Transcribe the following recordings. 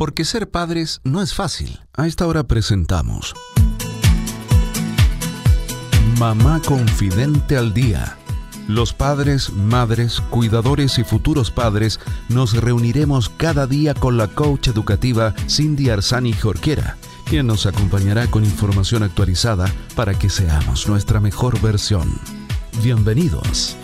porque ser padres no es fácil. A esta hora presentamos Mamá Confidente al Día. Los padres, madres, cuidadores y futuros padres nos reuniremos cada día con la coach educativa Cindy Arzani Jorquera, quien nos acompañará con información actualizada para que seamos nuestra mejor versión. Bienvenidos.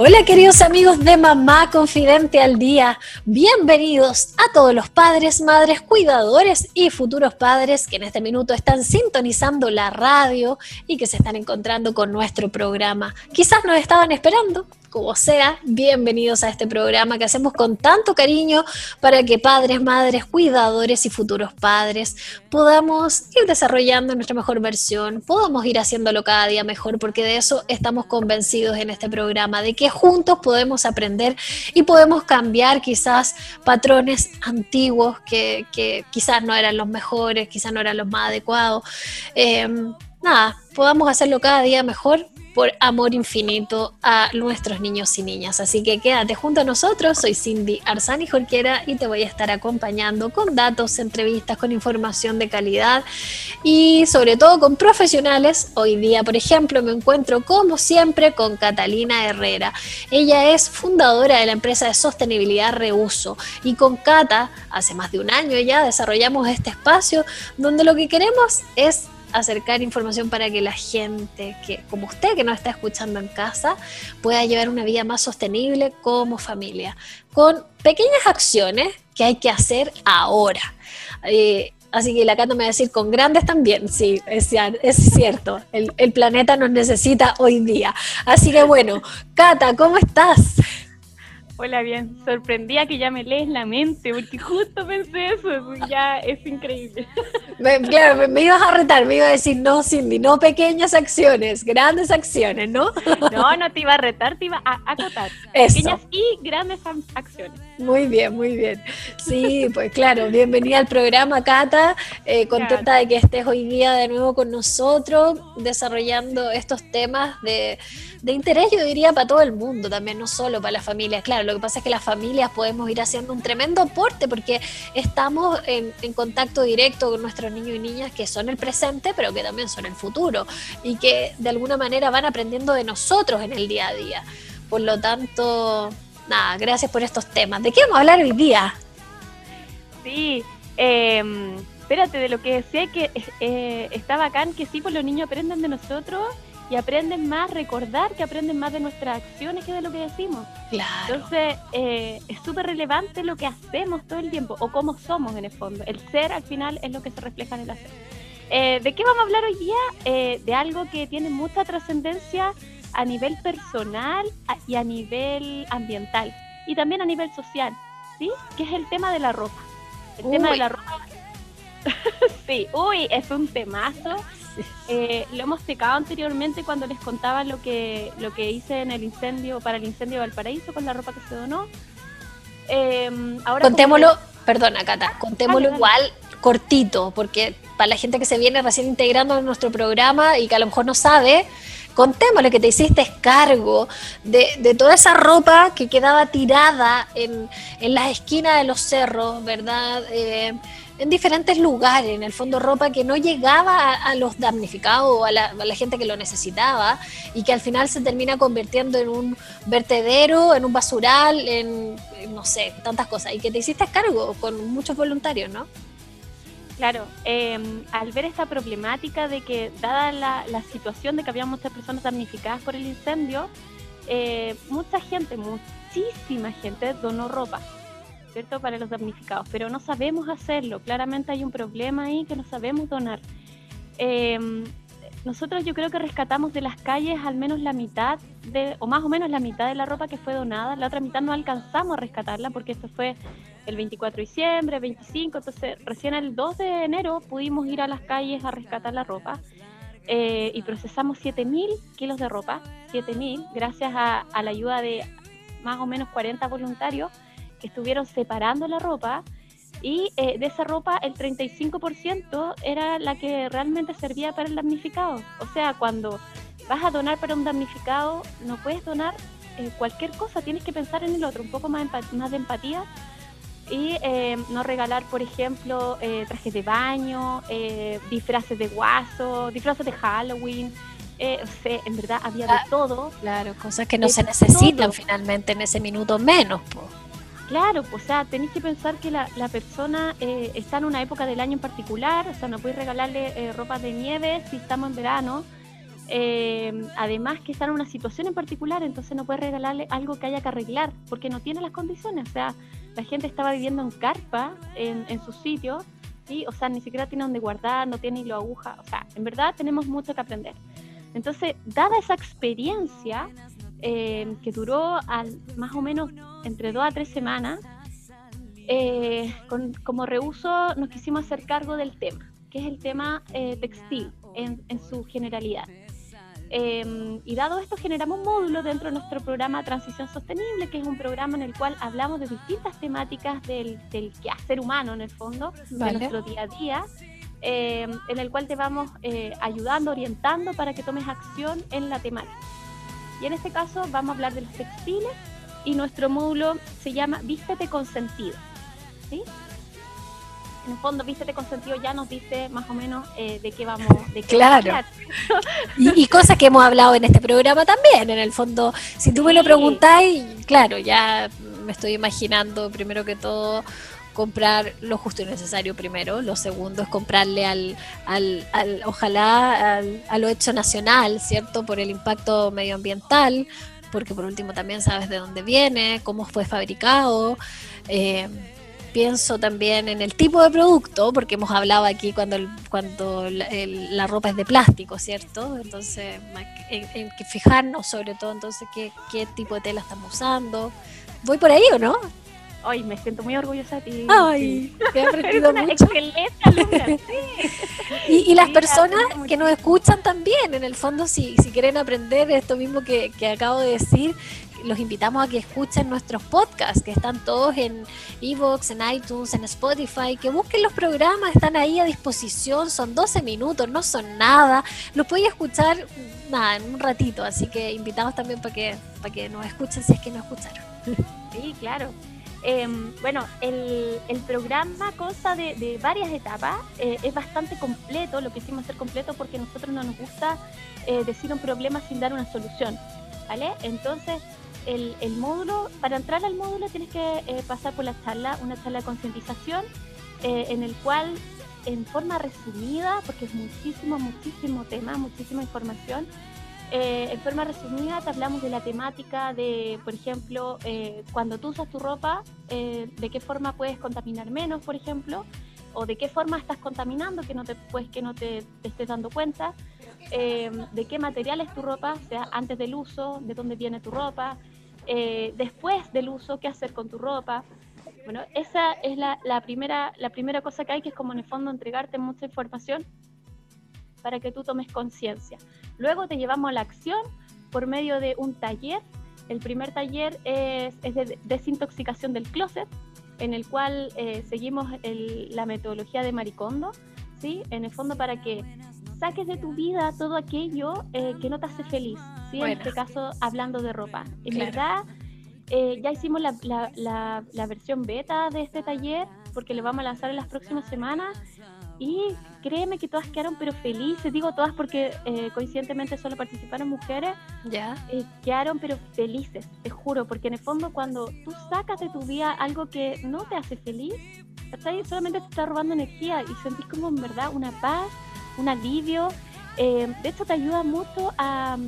Hola queridos amigos de Mamá Confidente al Día, bienvenidos a todos los padres, madres, cuidadores y futuros padres que en este minuto están sintonizando la radio y que se están encontrando con nuestro programa. Quizás nos estaban esperando, como sea, bienvenidos a este programa que hacemos con tanto cariño para que padres, madres, cuidadores y futuros padres podamos ir desarrollando nuestra mejor versión, podamos ir haciéndolo cada día mejor, porque de eso estamos convencidos en este programa, de que juntos podemos aprender y podemos cambiar quizás patrones antiguos que, quizás no eran los mejores, quizás no eran los más adecuados. Eh, nada, podamos hacerlo cada día mejor por amor infinito a nuestros niños y niñas. Así que quédate junto a nosotros, soy Cindy Arzani Jorquera y te voy a estar acompañando con datos, entrevistas, con información de calidad y sobre todo con profesionales. Hoy día, por ejemplo, me encuentro como siempre con Catalina Herrera. Ella es fundadora de la empresa de sostenibilidad Reuso y con Cata, hace más de un año ya, desarrollamos este espacio donde lo que queremos es acercar información para que la gente que, como usted que nos está escuchando en casa, pueda llevar una vida más sostenible como familia, con pequeñas acciones que hay que hacer ahora. Eh, así que la Cata me va a decir con grandes también, sí, es, es cierto, el, el planeta nos necesita hoy día. Así que bueno, Cata, ¿cómo estás? Hola, bien. Sorprendía que ya me lees la mente, porque justo pensé eso, ya es increíble. claro, me, ibas a retar, me iba a decir, no, Cindy, no pequeñas acciones, grandes acciones, ¿no? No, no te iba a retar, te iba a acotar. Pequeñas y grandes acciones. Muy bien, muy bien. Sí, pues claro, bienvenida al programa, Cata. Eh, contenta de que estés hoy día de nuevo con nosotros, desarrollando estos temas de de interés, yo diría, para todo el mundo también, no solo para las familias. Claro, lo que pasa es que las familias podemos ir haciendo un tremendo aporte porque estamos en, contacto directo con nuestros niños y niñas que son el presente, pero que también son el futuro y que de alguna manera van aprendiendo de nosotros en el día a día. Por lo tanto, nada, gracias por estos temas. ¿De qué vamos a hablar hoy día? Sí, em, espérate, de lo que decía que eh, está bacán que sí, pues los niños aprenden de nosotros y aprenden más, recordar que aprenden más de nuestras acciones que de lo que decimos. Claro. Entonces, eh, es súper relevante lo que hacemos todo el tiempo o cómo somos en el fondo. El ser al final es lo que se refleja en el hacer. Eh, ¿De qué vamos a hablar hoy día? Eh, de algo que tiene mucha trascendencia a nivel personal y a nivel ambiental y también a nivel social, ¿sí? Que es el tema de la ropa. El tema de la ropa. sí, uy, es un temazo eh, lo hemos secado anteriormente cuando les contaba lo que, lo que hice en el incendio, para el incendio de Valparaíso con la ropa que se donó. Em, ahora contémoslo, perdona Cata, ah, contémoslo igual cortito, porque para la gente que se viene recién integrando en nuestro programa y que a lo mejor no sabe, contémosle que te hiciste cargo de, toda esa ropa que quedaba tirada en, en las esquinas de los cerros, ¿verdad? Eh, en diferentes lugares, en el fondo ropa que no llegaba a, los damnificados o a la, gente que lo necesitaba y que al final se termina convirtiendo en un vertedero, en un basural, en, no sé, tantas cosas. Y que te hiciste cargo con muchos voluntarios, ¿no? Claro, em, al ver esta problemática de que, dada la, la, situación de que había muchas personas damnificadas por el incendio, eh, mucha gente, muchísima gente donó ropa ¿cierto? Para los damnificados, pero no sabemos hacerlo. Claramente hay un problema ahí que no sabemos donar. Em, nosotros yo creo que rescatamos de las calles al menos la mitad, de, o más o menos la mitad de la ropa que fue donada. La otra mitad no alcanzamos a rescatarla porque esto fue el 24 de diciembre, 25, entonces recién el 2 de enero pudimos ir a las calles a rescatar la ropa. Eh, y procesamos 7.000 kilos de ropa, 7.000, gracias a, a la ayuda de más o menos 40 voluntarios que estuvieron separando la ropa y eh, de esa ropa el 35% era la que realmente servía para el damnificado. O sea, cuando vas a donar para un damnificado, no puedes donar eh, cualquier cosa, tienes que pensar en el otro, un poco más, más de empatía y eh, no regalar, por ejemplo, eh, trajes de baño, disfraces de guaso, disfraces de Halloween. en verdad había de todo. Claro, cosas que no se necesitan finalmente en ese minuto menos. Claro, o sea, tenéis que pensar que la, la persona está en una época del año en particular, o sea, no puedes regalarle ropa de nieve si estamos en verano, eh, además que está en una situación en particular, entonces no puede regalarle algo que haya que arreglar, porque no tiene las condiciones. O sea, la gente estaba viviendo en carpa en, su sitio, y o sea, ni siquiera tiene donde guardar, no tiene hilo aguja. O sea, en verdad tenemos mucho que aprender. Entonces, dada esa experiencia, eh, que duró al, más o menos entre dos a tres semanas, eh, como reuso nos quisimos hacer cargo del tema, que es el tema textil en, en su generalidad. Em, y dado esto, generamos un módulo dentro de nuestro programa Transición Sostenible, que es un programa en el cual hablamos de distintas temáticas del, del quehacer humano, en el fondo, de nuestro día a día, em, en el cual te vamos eh, ayudando, orientando para que tomes acción en la temática. Y en este caso vamos a hablar de los textiles y nuestro módulo se llama Vístete con sentido. ¿sí? en el fondo, Vístete con sentido ya nos dice más o menos eh, de qué vamos, de qué claro. y, y, cosas que hemos hablado en este programa también, en el fondo, si tú me lo preguntáis, claro, ya me estoy imaginando primero que todo comprar lo justo y necesario primero, lo segundo es comprarle al, al, al ojalá al, a lo hecho nacional, ¿cierto? Por el impacto medioambiental, porque por último también sabes de dónde viene, cómo fue fabricado. Eh, pienso también en el tipo de producto, porque hemos hablado aquí cuando, cuando la, ropa es de plástico, ¿cierto? Entonces, en, que fijarnos sobre todo entonces qué, qué tipo de tela estamos usando. ¿Voy por ahí o no? Ay, me siento muy orgullosa de ti. Ay, he aprendido mucho. y, y, las personas que nos escuchan también, en el fondo, si, si quieren aprender esto mismo que, que acabo de decir, los invitamos a que escuchen nuestros podcasts, que están todos en Evox, en iTunes, en Spotify, que busquen los programas, están ahí a disposición, son 12 minutos, no son nada, los pueden escuchar nada, en un ratito, así que invitamos también para que, para que nos escuchen si es que no escucharon. Sí, claro. Em, bueno, el, programa consta de, varias etapas, eh, es bastante completo, lo que hicimos hacer completo porque a nosotros no nos gusta eh, decir un problema sin dar una solución, ¿vale? Entonces, el, módulo, para entrar al módulo tienes que eh, pasar por la charla, una charla de concientización, en el cual, en forma resumida, porque es muchísimo, muchísimo tema, muchísima información, eh, en forma resumida te hablamos de la temática de, por ejemplo, cuando tú usas tu ropa, de qué forma puedes contaminar menos, por ejemplo, o de qué forma estás contaminando que no te, pues, que no te, te estés dando cuenta. de qué material es tu ropa, o sea, antes del uso, de dónde viene tu ropa, eh, después del uso, qué hacer con tu ropa. Bueno, esa es la, primera, la primera cosa que hay, que es como en el fondo entregarte mucha información para que tú tomes conciencia. Luego te llevamos a la acción por medio de un taller. El primer taller es, de desintoxicación del closet, en el cual eh, seguimos la metodología de Maricondo, ¿sí? en el fondo para que saques de tu vida todo aquello eh, que no te hace feliz, ¿sí? en este caso hablando de ropa. En verdad, eh, ya hicimos la, la, la, versión beta de este taller porque lo vamos a lanzar en las próximas semanas y créeme que todas quedaron pero felices, digo todas porque eh, coincidentemente solo participaron mujeres, ya quedaron pero felices, te juro, porque en el fondo cuando tú sacas de tu vida algo que no te hace feliz, solamente te está robando energía y sentís como en verdad una paz un alivio. Eh, de hecho, te ayuda mucho a,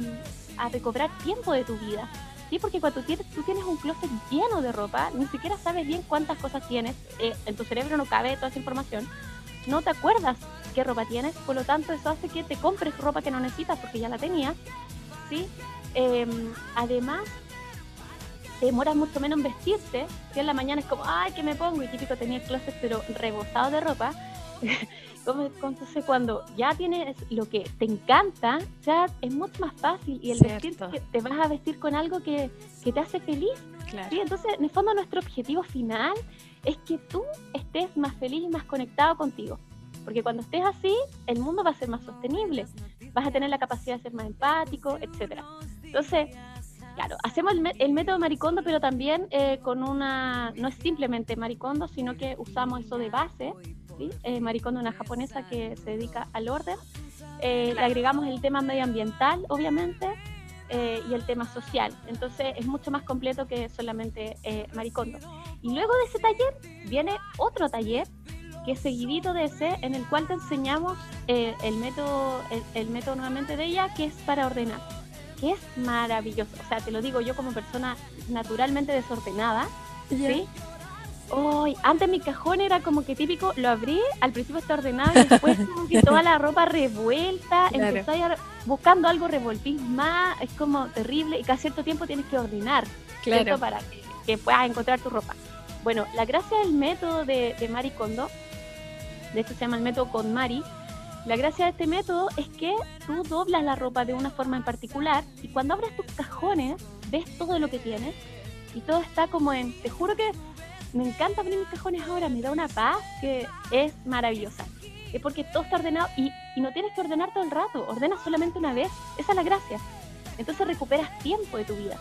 a, recobrar tiempo de tu vida. ¿sí? Porque cuando tienes, tú tienes un closet lleno de ropa, ni siquiera sabes bien cuántas cosas tienes. Eh, en tu cerebro no cabe toda esa información. No te acuerdas qué ropa tienes, por lo tanto, eso hace que te compres ropa que no necesitas porque ya la tenías. ¿sí? Em, además, te demoras mucho menos en vestirte. Si en la mañana es como, ay, ¿qué me pongo? Y típico tenía el closet pero rebosado de ropa. Entonces, cuando ya tienes lo que te encanta, ya es mucho más fácil y el vestir te vas a vestir con algo que, te hace feliz. Entonces, en el fondo, nuestro objetivo final es que tú estés más feliz y más conectado contigo. Porque cuando estés así, el mundo va a ser más sostenible, vas a tener la capacidad de ser más empático, etc. Entonces, Claro, hacemos el, método maricondo, pero también eh, con una, no es simplemente maricondo, sino que usamos eso de base, ¿sí? Eh, maricondo una japonesa que se dedica al orden, eh, le agregamos el tema medioambiental, obviamente, y el tema social, entonces es mucho más completo que solamente maricondo. Y luego de ese taller viene otro taller que es seguidito de ese, en el cual te enseñamos el método, el método nuevamente de ella, que es para ordenar que es maravilloso. O sea, te lo digo yo como persona naturalmente desordenada, ¿sí? Hoy, antes mi cajón era como que típico, lo abrí, al principio está ordenado y después como que toda la ropa revuelta, claro. Buscando algo revoltís más, es como terrible y cada cierto tiempo tienes que ordenar, claro. Para que, puedas encontrar tu ropa. Bueno, la gracia del método de, de Mari Kondo, de hecho se llama el método con Mari, la gracia de este método es que tú doblas la ropa de una forma en particular y cuando abres tus cajones ves todo lo que tienes y todo está como en, te juro que me encanta abrir mis cajones ahora, me da una paz que es maravillosa. Es porque todo está ordenado y, no tienes que ordenar todo el rato, ordenas solamente una vez, esa es la gracia. Entonces recuperas tiempo de tu vida.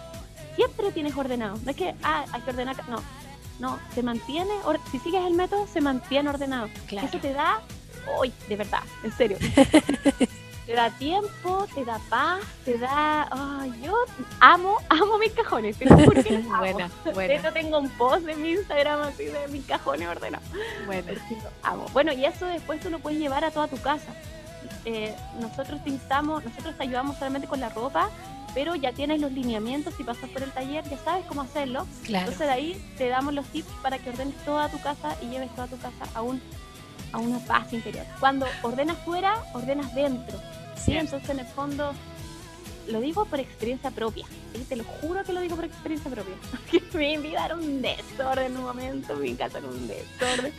Siempre lo tienes ordenado, no es que, ah, hay que ordenar, no, no, se mantiene, si sigues el método, se mantiene ordenado. Eso te da hoy, de verdad, en serio. te da tiempo, te da paz, te da. Ay, yo amo, amo mis cajones. Te buena, De hecho, tengo un post de mi Instagram así de mis cajones ordenados. Bueno, amo. Bueno, y eso después tú lo puedes llevar a toda tu casa. Eh, nosotros te instamos, nosotros te ayudamos solamente con la ropa, pero ya tienes los lineamientos, si pasas por el taller ya sabes cómo hacerlo. Entonces de ahí te damos los tips para que ordenes toda tu casa y lleves toda tu casa a un a una paz interior. Cuando ordenas fuera, ordenas dentro. ¿Sí? Entonces, en el fondo, lo digo por experiencia propia. Te lo juro que lo digo por experiencia propia. mi vida era un desorden en un momento, mi casa era un desorden.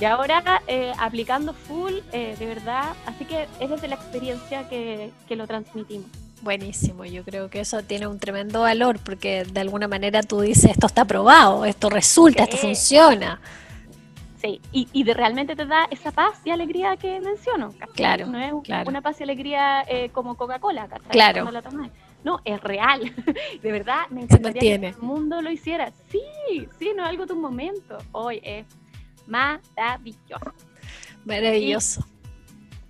Y ahora eh, aplicando full, eh, de verdad. Así que es desde la experiencia que, que lo transmitimos. Buenísimo, yo creo que eso tiene un tremendo valor porque de alguna manera tú dices, esto está probado, esto resulta, esto funciona. Sí, y, y de, realmente te da esa paz y alegría que menciono. Claro. No es una paz y alegría eh, como Coca-Cola, Claro. No, es real. de verdad, me encantaría que el mundo lo hiciera. Sí, sí, no es algo de un momento. Hoy es maravilloso. Maravilloso.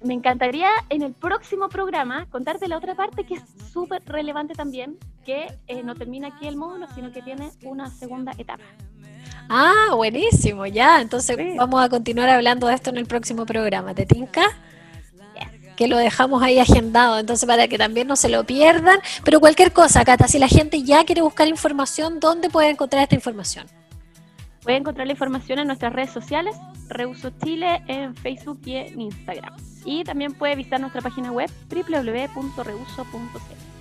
me encantaría en el próximo programa contarte la otra parte que es súper relevante también, que eh, no termina aquí el módulo, sino que tiene una segunda etapa. Ah, buenísimo, ya. Entonces vamos a continuar hablando de esto en el próximo programa. ¿Te tinca? Que lo dejamos ahí agendado, entonces para que también no se lo pierdan. Pero cualquier cosa, Cata, si la gente ya quiere buscar información, ¿dónde puede encontrar esta información? Puede encontrar la información en nuestras redes sociales, Reuso Chile en Facebook y en Instagram. Y también puede visitar nuestra página web www.reuso.cl.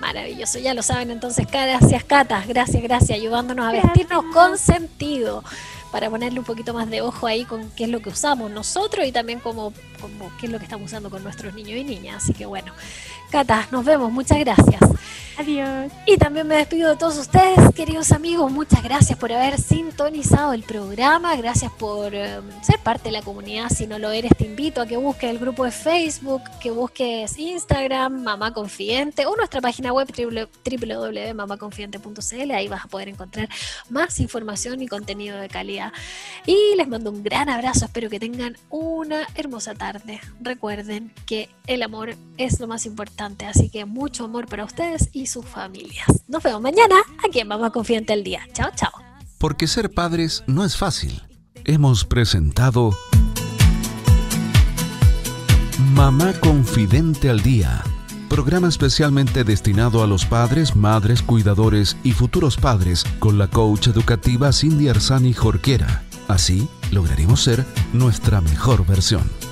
Maravilloso, ya lo saben entonces, gracias Cata, gracias, gracias, ayudándonos a vestirnos con sentido, para ponerle un poquito más de ojo ahí con qué es lo que usamos nosotros y también como, como qué es lo que estamos usando con nuestros niños y niñas. Así que bueno, Cata, nos vemos, muchas gracias. Adiós. Y también me despido de todos ustedes, queridos amigos. Muchas gracias por haber sintonizado el programa. Gracias por eh, ser parte de la comunidad. Si no lo eres, te invito a que busques el grupo de Facebook, que busques Instagram, Mamá Confidente, o nuestra página web www.mamaconfidente.cl. Ahí vas a poder encontrar más información y contenido de calidad. Y les mando un gran abrazo. Espero que tengan una hermosa tarde. Recuerden que el amor es lo más importante. Así que mucho amor para ustedes y sus familias. Nos vemos mañana aquí en Mamá Confiante el Día. Chao, chao. Porque ser padres no es fácil. Hemos presentado Mamá Confidente al Día, programa especialmente destinado a los padres, madres, cuidadores y futuros padres con la coach educativa Cindy Arzani Jorquera. Así lograremos ser nuestra mejor versión.